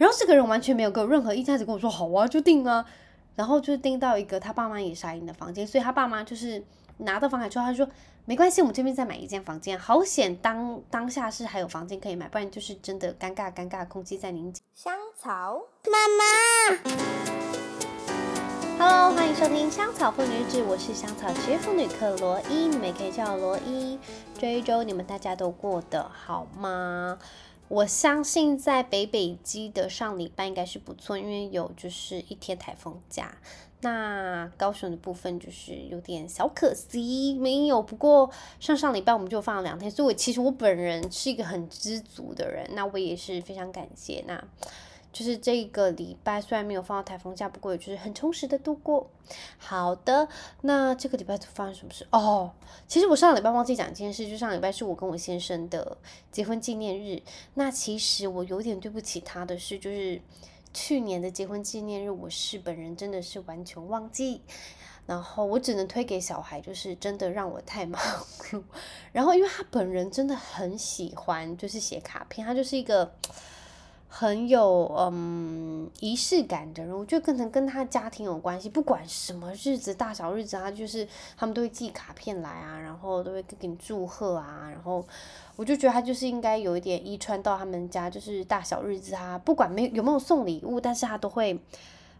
然后这个人完全没有给我任何意见，只跟我说好啊，就订啊。然后就订到一个他爸妈也傻眼的房间，所以他爸妈就是拿到房卡之后，他就说没关系，我们这边再买一间房间。好险当当下是还有房间可以买，不然就是真的尴尬尴尬，空气在凝结。香草妈妈，Hello，欢迎收听香草妇女志，我是香草职业妇女克罗伊，你们也可以叫我罗伊。这一周你们大家都过得好吗？我相信在北北基的上礼拜应该是不错，因为有就是一天台风假。那高雄的部分就是有点小可惜，没有。不过上上礼拜我们就放了两天，所以我其实我本人是一个很知足的人。那我也是非常感谢那。就是这个礼拜虽然没有放到台风假，不过也就是很充实的度过。好的，那这个礼拜发生什么事？哦，其实我上个礼拜忘记讲一件事，就上礼拜是我跟我先生的结婚纪念日。那其实我有点对不起他的事，就是去年的结婚纪念日，我是本人真的是完全忘记，然后我只能推给小孩，就是真的让我太忙碌。然后因为他本人真的很喜欢，就是写卡片，他就是一个。很有嗯仪式感的人，我觉得可能跟他家庭有关系。不管什么日子，大小日子，他就是他们都会寄卡片来啊，然后都会给你祝贺啊。然后我就觉得他就是应该有一点遗传到他们家，就是大小日子啊不管没有没有送礼物，但是他都会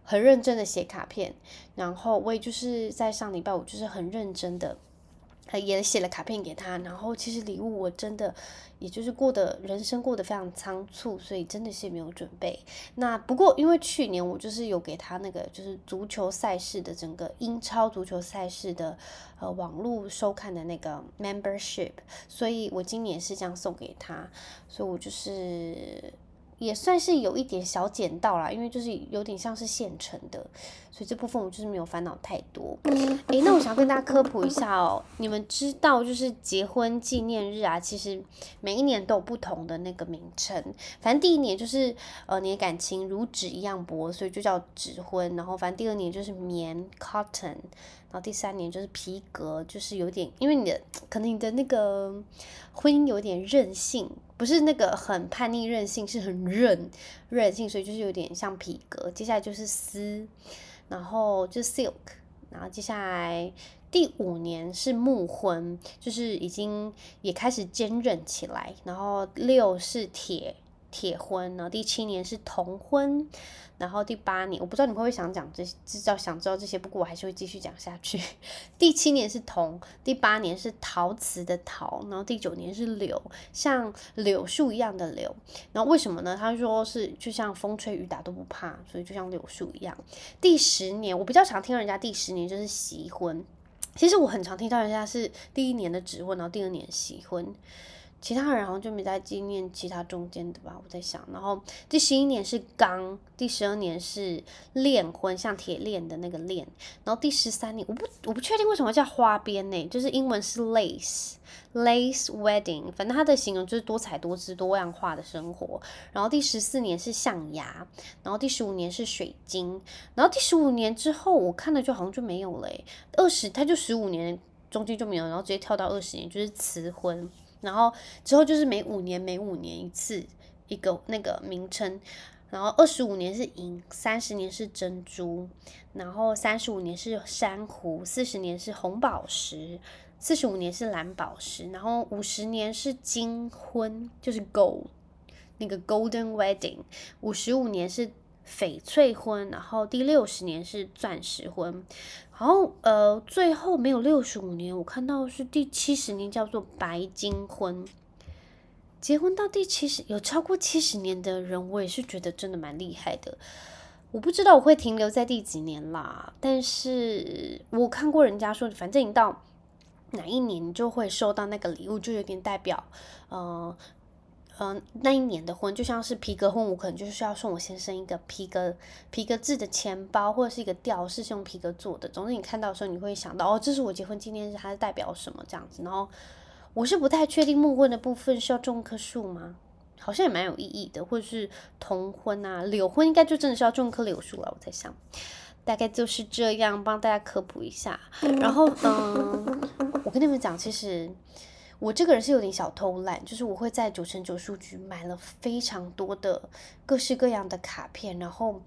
很认真的写卡片。然后我也就是在上礼拜，我就是很认真的。也写了卡片给他，然后其实礼物我真的，也就是过的人生过得非常仓促，所以真的是没有准备。那不过因为去年我就是有给他那个就是足球赛事的整个英超足球赛事的呃网络收看的那个 membership，所以我今年是这样送给他，所以我就是。也算是有一点小捡到啦，因为就是有点像是现成的，所以这部分我就是没有烦恼太多。诶，那我想要跟大家科普一下哦，你们知道就是结婚纪念日啊，其实每一年都有不同的那个名称。反正第一年就是呃你的感情如纸一样薄，所以就叫纸婚。然后反正第二年就是棉 cotton，然后第三年就是皮革，就是有点因为你的可能你的那个婚姻有点任性。不是那个很叛逆任性，是很韧韧性，所以就是有点像皮革。接下来就是丝，然后就 silk，然后接下来第五年是木婚，就是已经也开始坚韧起来。然后六是铁。铁婚，然后第七年是铜婚，然后第八年我不知道你会不会想讲这些，知道想知道这些，不过我还是会继续讲下去。第七年是铜，第八年是陶瓷的陶，然后第九年是柳，像柳树一样的柳。然后为什么呢？他说是就像风吹雨打都不怕，所以就像柳树一样。第十年我比较常听人家第十年就是喜婚，其实我很常听到人家是第一年的指婚，然后第二年喜婚。其他人好像就没在纪念其他中间的吧，我在想。然后第十一年是钢，第十二年是链婚，像铁链的那个链。然后第十三年，我不我不确定为什么叫花边呢？就是英文是 lace，lace wedding，反正它的形容就是多彩多姿、多样化的生活。然后第十四年是象牙，然后第十五年是水晶，然后第十五年之后我看了就好像就没有了。二十，它就十五年中间就没有，然后直接跳到二十年，就是瓷婚。然后之后就是每五年每五年一次一个那个名称，然后二十五年是银，三十年是珍珠，然后三十五年是珊瑚，四十年是红宝石，四十五年是蓝宝石，然后五十年是金婚，就是 gold 那个 golden wedding，五十五年是翡翠婚，然后第六十年是钻石婚。然后，呃，最后没有六十五年，我看到是第七十年，叫做白金婚。结婚到第七十，有超过七十年的人，我也是觉得真的蛮厉害的。我不知道我会停留在第几年啦，但是我看过人家说，反正你到哪一年，就会收到那个礼物，就有点代表，呃。嗯、呃，那一年的婚就像是皮革婚，我可能就是要送我先生一个皮革皮革制的钱包，或者是一个吊饰，是用皮革做的。总之，你看到的时候，你会想到哦，这是我结婚纪念日，它是代表什么这样子。然后，我是不太确定木婚的部分是要种棵树吗？好像也蛮有意义的，或者是铜婚啊，柳婚应该就真的是要种棵柳树了。我在想，大概就是这样，帮大家科普一下。然后，嗯，我跟你们讲，其实。我这个人是有点小偷懒，就是我会在九成九书局买了非常多的各式各样的卡片，然后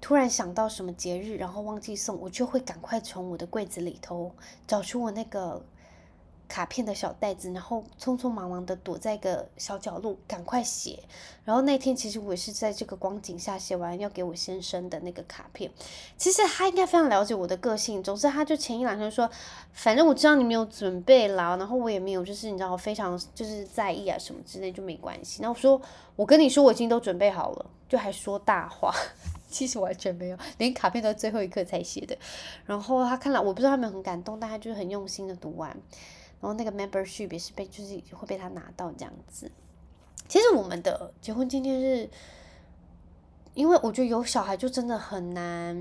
突然想到什么节日，然后忘记送，我就会赶快从我的柜子里头找出我那个。卡片的小袋子，然后匆匆忙忙的躲在一个小角落，赶快写。然后那天其实我也是在这个光景下写完要给我先生的那个卡片。其实他应该非常了解我的个性，总之他就前一两天说，反正我知道你没有准备啦，然后我也没有就是你知道我非常就是在意啊什么之类就没关系。那我说我跟你说我已经都准备好了，就还说大话，其实完全没有，连卡片都最后一刻才写的。然后他看了，我不知道他们很感动，但他就是很用心的读完。然后那个 membership 也是被，就是会被他拿到这样子。其实我们的结婚纪念日，因为我觉得有小孩就真的很难，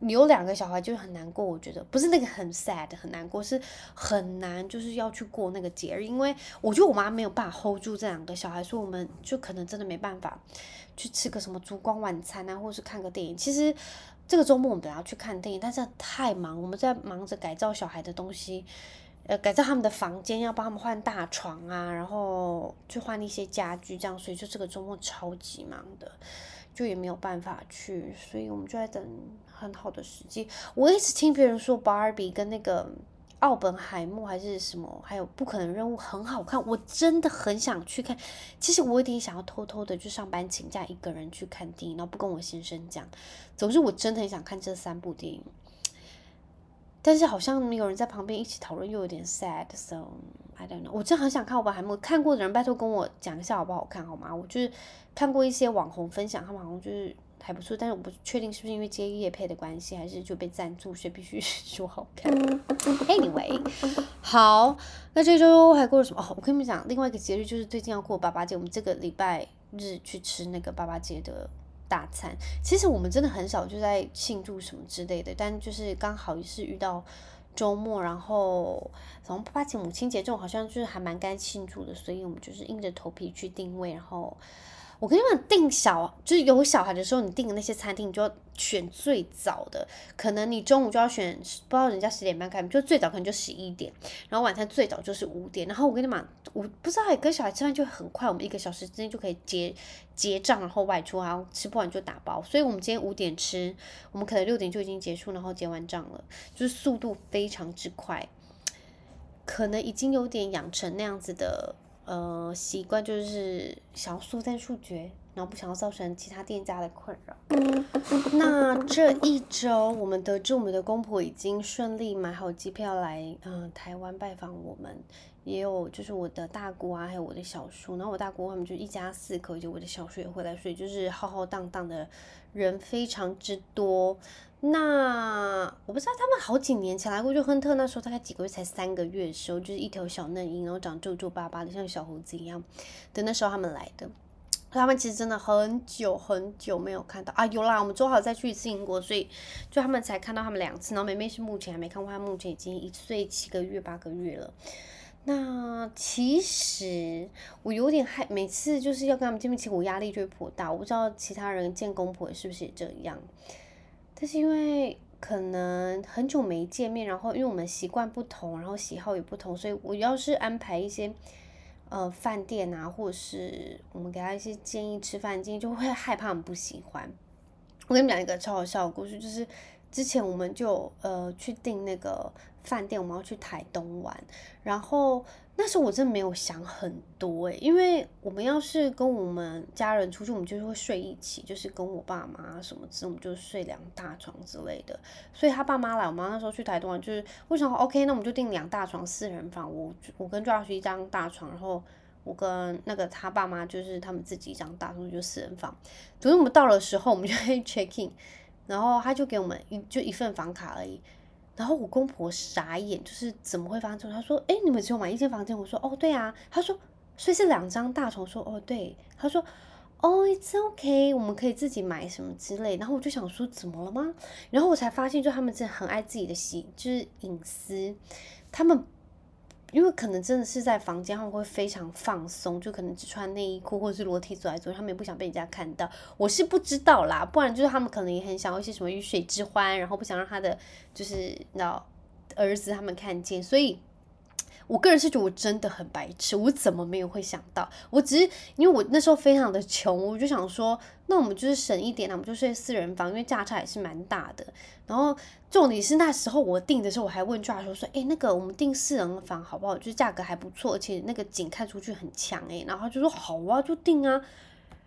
有两个小孩就很难过。我觉得不是那个很 sad 很难过，是很难就是要去过那个节日，因为我觉得我妈没有办法 hold 住这两个小孩，所以我们就可能真的没办法去吃个什么烛光晚餐啊，或者是看个电影。其实这个周末我们本来要去看电影，但是太忙，我们在忙着改造小孩的东西。呃，改造他们的房间，要帮他们换大床啊，然后去换一些家具，这样，所以就这个周末超级忙的，就也没有办法去，所以我们就在等很好的时机。我一直听别人说芭比跟那个奥本海默还是什么，还有不可能任务很好看，我真的很想去看。其实我有点想要偷偷的去上班请假，一个人去看电影，然后不跟我先生讲。总之，我真的很想看这三部电影。但是好像没有人在旁边一起讨论，又有点 sad，so I don't know。我真的很想看，我还没有看过的人，拜托跟我讲一下好不好看，好吗？我就是看过一些网红分享，他们好像就是还不错，但是我不确定是不是因为接夜配的关系，还是就被赞助，所以必须说好看。Anyway，好，那这周还过了什么？哦，我跟你们讲，另外一个节日就是最近要过八八节，我们这个礼拜日去吃那个八八节的。大餐，其实我们真的很少就在庆祝什么之类的，但就是刚好也是遇到周末，然后从爸爸节、母亲节这种好像就是还蛮该庆祝的，所以我们就是硬着头皮去定位，然后。我跟你们订小，就是有小孩的时候，你订的那些餐厅，你就要选最早的。可能你中午就要选，不知道人家十点半开门，就最早可能就十一点，然后晚餐最早就是五点。然后我跟你们，我不知道，跟小孩吃饭就很快，我们一个小时之内就可以结结账，然后外出，然后吃不完就打包。所以我们今天五点吃，我们可能六点就已经结束，然后结完账了，就是速度非常之快，可能已经有点养成那样子的。呃，习惯就是想要速战速决，然后不想要造成其他店家的困扰。那这一周，我们得知我们的公婆已经顺利买好机票来，嗯、呃，台湾拜访我们。也有就是我的大姑啊，还有我的小叔，然后我大姑他们就一家四口，就我的小叔也回来，所以就是浩浩荡荡的人非常之多。那我不知道他们好几年前来过，就亨特那时候大概几个月才三个月的时候，就是一条小嫩鹰，然后长皱皱巴巴的，像小猴子一样。等那时候他们来的，他们其实真的很久很久没有看到啊，有啦，我们周好再去一次英国，所以就他们才看到他们两次。然后妹妹是目前还没看过，她目前已经一岁七个月八个月了。那其实我有点害，每次就是要跟他们见面，其实我压力就会颇大。我不知道其他人见公婆是不是也这样。但是因为可能很久没见面，然后因为我们习惯不同，然后喜好也不同，所以我要是安排一些呃饭店啊，或是我们给他一些建议吃饭建议，就会害怕我们不喜欢。我跟你们讲一个超好笑的故事，就是之前我们就呃去订那个饭店，我们要去台东玩，然后。那时候我真的没有想很多诶，因为我们要是跟我们家人出去，我们就是会睡一起，就是跟我爸妈什么之类，我们就睡两大床之类的。所以他爸妈来，我妈那时候去台东玩，就是为什么 OK？那我们就订两大床四人房，我我跟 Josh 一张大床，然后我跟那个他爸妈就是他们自己一张大床，就四人房。总之我们到了时候，我们就会 check in，然后他就给我们一就一份房卡而已。然后我公婆傻眼，就是怎么会发生这种？他说：“哎，你们只有买一间房间？”我说：“哦，对啊。”他说：“所以是两张大床。”说：“哦，对。”他说：“哦，it's okay，我们可以自己买什么之类。”然后我就想说：“怎么了吗？”然后我才发现，就他们真的很爱自己的私，就是隐私，他们。因为可能真的是在房间，他们会非常放松，就可能只穿内衣裤或者是裸体走来走去，他们也不想被人家看到。我是不知道啦，不然就是他们可能也很想要一些什么鱼水之欢，然后不想让他的就是那儿子他们看见。所以我个人是觉得我真的很白痴，我怎么没有会想到？我只是因为我那时候非常的穷，我就想说，那我们就是省一点，那我们就睡四人房，因为价差也是蛮大的。然后重点是那时候我订的时候，我还问 j o 说，说，哎，那个我们订四人房好不好？就是价格还不错，而且那个景看出去很强诶。然后他就说好啊，就订啊。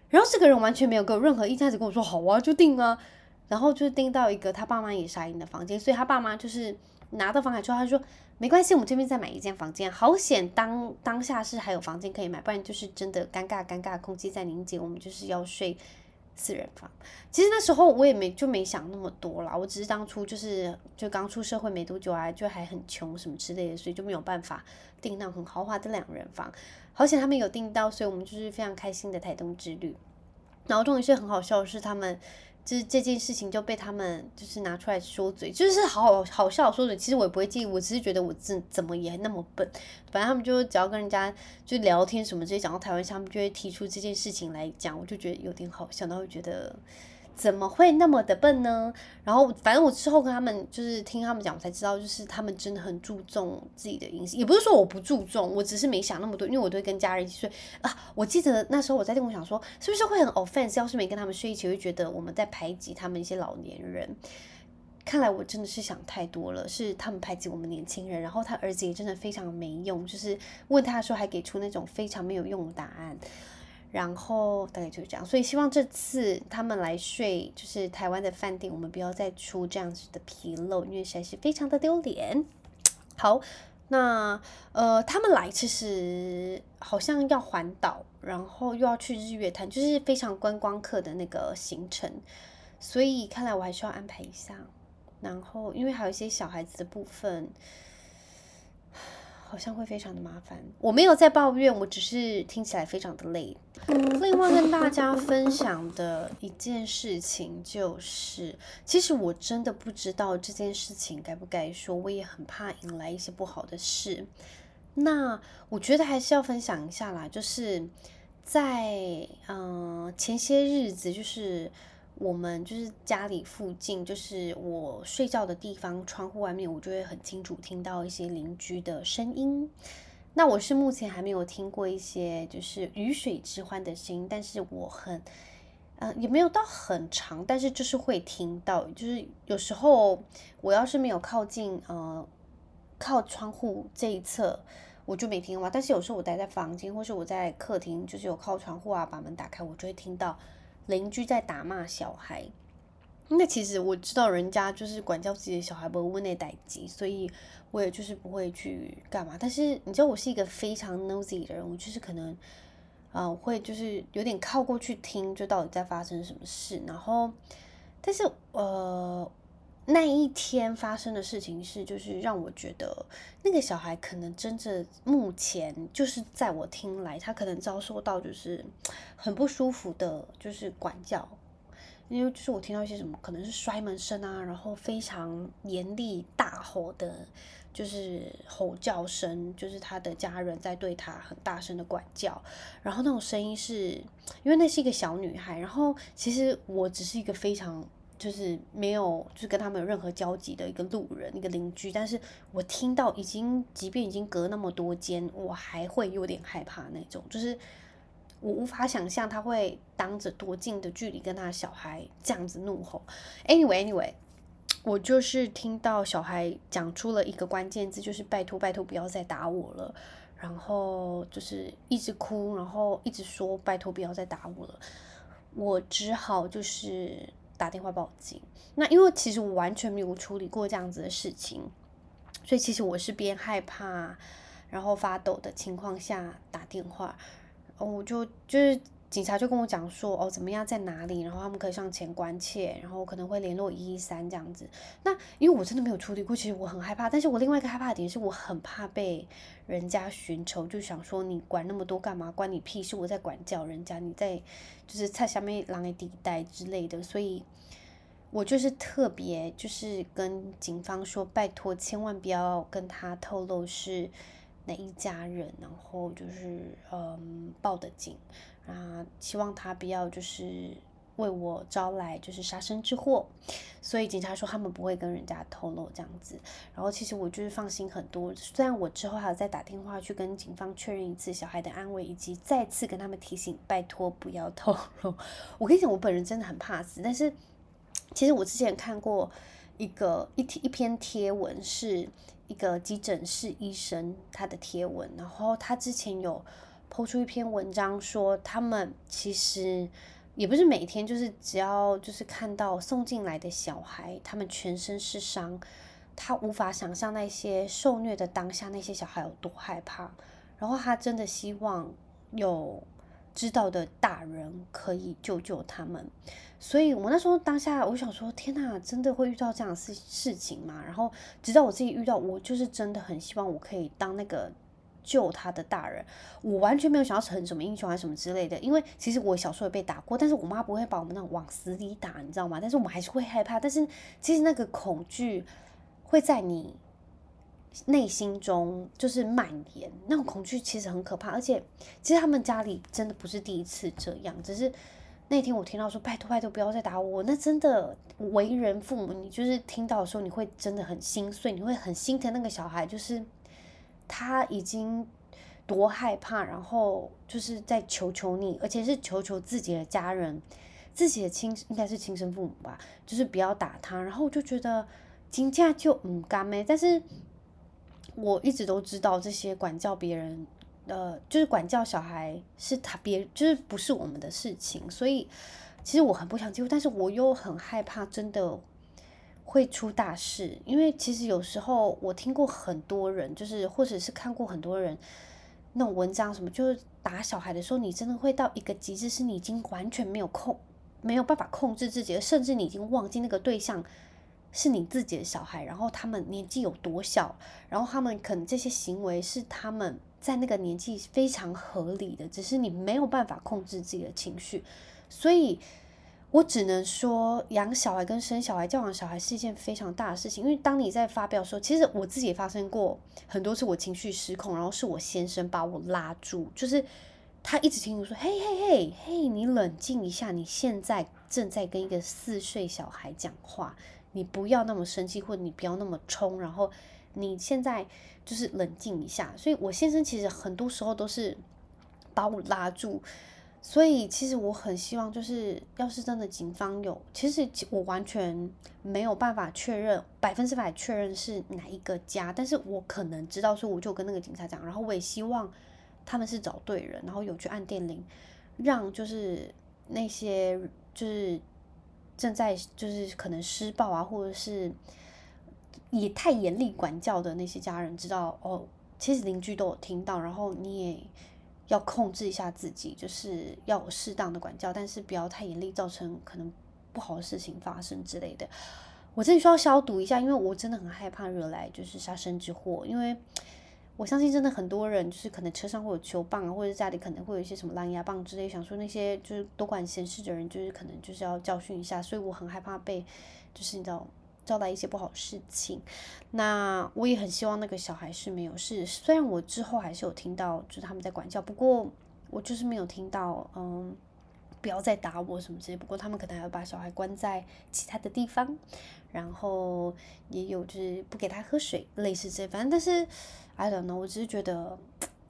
然后这个人完全没有给我任何意见，只跟我说好啊，就订啊。然后就订到一个他爸妈也杀人的房间，所以他爸妈就是拿到房卡之后，他就说。没关系，我们这边再买一间房间。好险当当下是还有房间可以买，不然就是真的尴尬尴尬，空气在凝结。我们就是要睡四人房。其实那时候我也没就没想那么多啦，我只是当初就是就刚出社会没多久啊，就还很穷什么之类的，所以就没有办法订到很豪华的两人房。好险他们有订到，所以我们就是非常开心的台东之旅。然后重点是很好笑的是他们。就是这件事情就被他们就是拿出来说嘴，就是好好笑说嘴。其实我也不会介意，我只是觉得我怎怎么也那么笨。反正他们就只要跟人家就聊天什么直接，讲到台湾，他们就会提出这件事情来讲，我就觉得有点好笑，然后觉得。怎么会那么的笨呢？然后反正我之后跟他们就是听他们讲，我才知道就是他们真的很注重自己的隐私。也不是说我不注重，我只是没想那么多，因为我都会跟家人一起睡啊。我记得那时候我在电话想说，是不是会很 offense？要是没跟他们睡一起，会觉得我们在排挤他们一些老年人。看来我真的是想太多了，是他们排挤我们年轻人。然后他儿子也真的非常没用，就是问他的时候还给出那种非常没有用的答案。然后大概就是这样，所以希望这次他们来睡就是台湾的饭店，我们不要再出这样子的纰漏，因为实在是非常的丢脸。好，那呃，他们来其实好像要环岛，然后又要去日月潭，就是非常观光客的那个行程，所以看来我还需要安排一下。然后因为还有一些小孩子的部分。好像会非常的麻烦。我没有在抱怨，我只是听起来非常的累。另外跟大家分享的一件事情就是，其实我真的不知道这件事情该不该说，我也很怕引来一些不好的事。那我觉得还是要分享一下啦，就是在嗯、前些日子，就是。我们就是家里附近，就是我睡觉的地方，窗户外面，我就会很清楚听到一些邻居的声音。那我是目前还没有听过一些就是鱼水之欢的声音，但是我很，呃，也没有到很长，但是就是会听到。就是有时候我要是没有靠近，呃，靠窗户这一侧，我就没听到。但是有时候我待在房间，或是我在客厅，就是有靠窗户啊，把门打开，我就会听到。邻居在打骂小孩，那其实我知道人家就是管教自己的小孩不会问那代机，所以我也就是不会去干嘛。但是你知道我是一个非常 nosy 的人，我就是可能啊、会就是有点靠过去听，就到底在发生什么事。然后，但是呃。那一天发生的事情是，就是让我觉得那个小孩可能真正目前就是在我听来，他可能遭受到就是很不舒服的，就是管教，因为就是我听到一些什么，可能是摔门声啊，然后非常严厉大吼的，就是吼叫声，就是他的家人在对他很大声的管教，然后那种声音是因为那是一个小女孩，然后其实我只是一个非常。就是没有，就是跟他们有任何交集的一个路人，一个邻居。但是我听到已经，即便已经隔那么多间，我还会有点害怕那种。就是我无法想象他会当着多近的距离跟他小孩这样子怒吼。Anyway，Anyway，我就是听到小孩讲出了一个关键字，就是拜托拜托不要再打我了。然后就是一直哭，然后一直说拜托不要再打我了。我只好就是。打电话报警，那因为其实我完全没有处理过这样子的事情，所以其实我是边害怕，然后发抖的情况下打电话，我就就是警察就跟我讲说，哦，怎么样在哪里，然后他们可以上前关切，然后可能会联络一一三这样子。那因为我真的没有处理过，其实我很害怕，但是我另外一个害怕的点是我很怕被人家寻仇，就想说你管那么多干嘛？关你屁事！我在管教人家，你在就是在下面狼的地带之类的，所以我就是特别就是跟警方说，拜托千万不要跟他透露是哪一家人，然后就是嗯报的警啊，希望他不要就是为我招来就是杀身之祸，所以警察说他们不会跟人家透露这样子。然后其实我就是放心很多，虽然我之后还要再打电话去跟警方确认一次小孩的安危，以及再次跟他们提醒，拜托不要透露。我跟你讲，我本人真的很怕死，但是其实我之前看过一个一一篇贴文，是一个急诊室医生他的贴文，然后他之前有抛出一篇文章说他们其实。也不是每天，就是只要就是看到送进来的小孩，他们全身是伤，他无法想象那些受虐的当下，那些小孩有多害怕。然后他真的希望有知道的大人可以救救他们。所以我那时候当下，我想说，天哪，真的会遇到这样的事事情吗？然后直到我自己遇到，我就是真的很希望我可以当那个。救他的大人，我完全没有想要成什么英雄还是什么之类的，因为其实我小时候也被打过，但是我妈不会把我们那种往死里打，你知道吗？但是我们还是会害怕，但是其实那个恐惧会在你内心中就是蔓延，那种恐惧其实很可怕，而且其实他们家里真的不是第一次这样，只是那天我听到说拜托拜托不要再打我，那真的为人父母，你就是听到的时候你会真的很心碎，你会很心疼那个小孩，就是。他已经多害怕，然后就是在求求你，而且是求求自己的家人，自己的亲应该是亲生父母吧，就是不要打他。然后我就觉得惊驾就嗯干咩，但是我一直都知道这些管教别人，呃，就是管教小孩是他别就是不是我们的事情，所以其实我很不想介入，但是我又很害怕，真的。会出大事，因为其实有时候我听过很多人，就是或者是看过很多人那种文章，什么就是打小孩的时候，你真的会到一个极致，是你已经完全没有控，没有办法控制自己，甚至你已经忘记那个对象是你自己的小孩，然后他们年纪有多小，然后他们可能这些行为是他们在那个年纪非常合理的，只是你没有办法控制自己的情绪，所以。我只能说，养小孩跟生小孩、教养小孩是一件非常大的事情。因为当你在发飙的时候，其实我自己也发生过很多次，我情绪失控，然后是我先生把我拉住，就是他一直听我说：“嘿嘿嘿嘿，你冷静一下，你现在正在跟一个四岁小孩讲话，你不要那么生气，或者你不要那么冲，然后你现在就是冷静一下。”所以，我先生其实很多时候都是把我拉住。所以其实我很希望，就是要是真的警方有，其实我完全没有办法确认百分之百确认是哪一个家，但是我可能知道，说我就跟那个警察讲，然后我也希望他们是找对人，然后有去按电铃，让就是那些就是正在就是可能施暴啊，或者是也太严厉管教的那些家人知道哦，其实邻居都有听到，然后你也。要控制一下自己，就是要适当的管教，但是不要太严厉，造成可能不好的事情发生之类的。我这里需要消毒一下，因为我真的很害怕惹来就是杀身之祸，因为我相信真的很多人就是可能车上会有球棒啊，或者家里可能会有一些什么狼牙棒之类，想说那些就是多管闲事的人，就是可能就是要教训一下，所以我很害怕被就是你知道。招来一些不好事情，那我也很希望那个小孩是没有事。虽然我之后还是有听到，就是他们在管教，不过我就是没有听到，嗯，不要再打我什么之类。不过他们可能还要把小孩关在其他的地方，然后也有就是不给他喝水，类似这，反正但是，I don't know，我只是觉得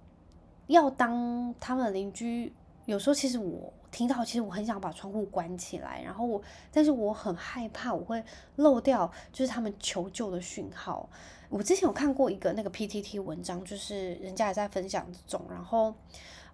要当他们的邻居。有时候其实我听到，其实我很想把窗户关起来，然后我，但是我很害怕我会漏掉，就是他们求救的讯号。我之前有看过一个那个 PTT 文章，就是人家也在分享这种，然后，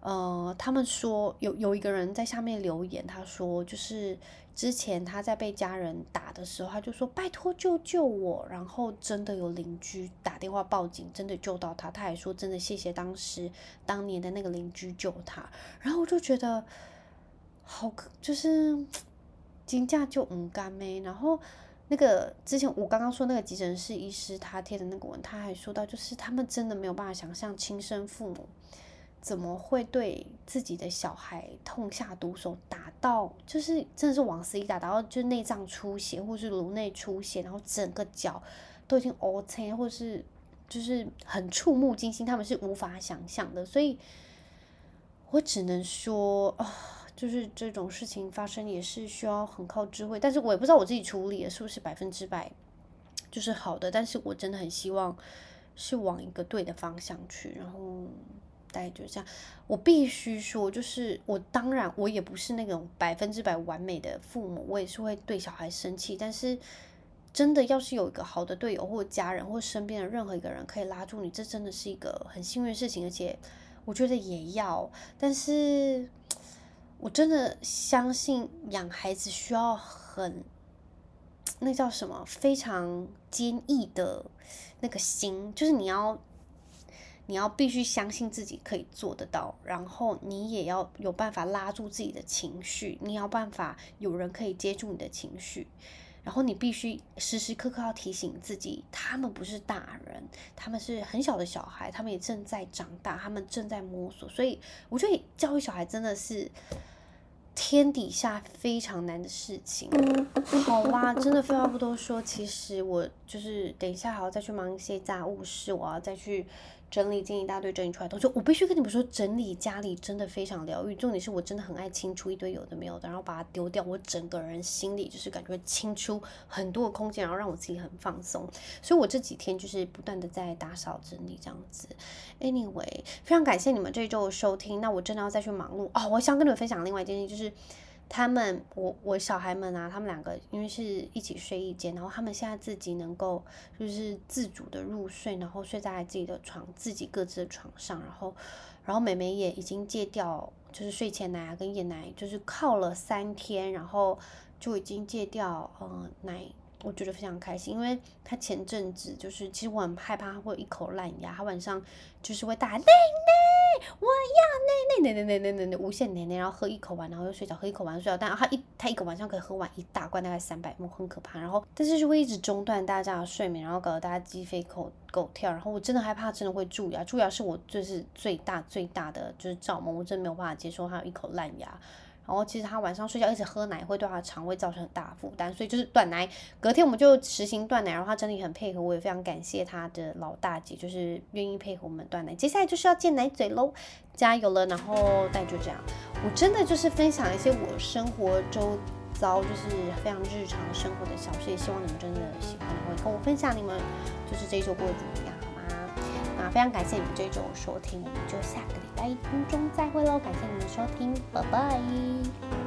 呃，他们说有有一个人在下面留言，他说就是。之前他在被家人打的时候，他就说：“拜托救救我！”然后真的有邻居打电话报警，真的救到他。他还说：“真的谢谢当时当年的那个邻居救他。”然后我就觉得好，就是 惊驾就唔甘咩。然后那个之前我刚刚说那个急诊室医师他贴的那个文，他还说到，就是他们真的没有办法想象亲生父母。怎么会对自己的小孩痛下毒手，打到就是真的是往死里打，打到就内脏出血，或是颅内出血，然后整个脚都已经瘀青，或是就是很触目惊心，他们是无法想象的。所以我只能说啊，就是这种事情发生也是需要很靠智慧，但是我也不知道我自己处理的是不是百分之百就是好的，但是我真的很希望是往一个对的方向去，然后大概就这样。我必须说，就是我当然我也不是那种百分之百完美的父母，我也是会对小孩生气，但是真的要是有一个好的队友或家人或身边的任何一个人可以拉住你，这真的是一个很幸运的事情，而且。我觉得也要，但是我真的相信养孩子需要很，那叫什么？非常坚毅的那个心，就是你要，你要必须相信自己可以做得到，然后你也要有办法拉住自己的情绪，你要办法有人可以接住你的情绪。然后你必须时时刻刻要提醒自己，他们不是大人，他们是很小的小孩，他们也正在长大，他们正在摸索。所以我觉得教育小孩真的是天底下非常难的事情。好啦，真的废话不多说，其实我就是等一下还要再去忙一些家务事，我要再去。整理进一大堆整理出来的东西，我必须跟你们说，整理家里真的非常疗愈。重点是我真的很爱清出一堆有的没有的，然后把它丢掉。我整个人心里就是感觉清出很多的空间，然后让我自己很放松。所以我这几天就是不断的在打扫整理这样子。Anyway，非常感谢你们这一周的收听。那我真的要再去忙碌哦。我想跟你们分享另外一件事，就是。他们，我我小孩们啊，他们两个因为是一起睡一间，然后他们现在自己能够就是自主的入睡，然后睡在自己的床，自己各自的床上，然后，然后美美也已经戒掉，就是睡前奶啊跟夜奶，就是靠了三天，然后就已经戒掉，嗯，奶。我觉得非常开心，因为他前阵子就是，其实我很害怕他会一口烂牙，他晚上就是会大奶奶，我要奶奶奶奶奶奶奶无限奶奶，然后喝一口完，然后又睡着，喝一口完睡着，但他一他一个晚上可以喝完一大罐，大概三百我很可怕。然后但是就会一直中断大家的睡眠，然后搞得大家鸡飞狗狗跳。然后我真的害怕，真的会蛀牙，蛀牙是我就是最大最大的就是造梦，我真的没有办法接受他有一口烂牙。然后其实他晚上睡觉一直喝奶，会对他的肠胃造成很大负担，所以就是断奶。隔天我们就实行断奶，然后他真的很配合，我也非常感谢他的老大姐，就是愿意配合我们断奶。接下来就是要戒奶嘴喽，加油了！然后大家就这样，我真的就是分享一些我生活周遭就是非常日常生活的小事，也希望你们真的喜欢，然后跟我分享你们就是这一周过得怎么样。非常感谢你们这周收听，我们就下个礼拜一空中再会喽！感谢你们的收听，拜拜。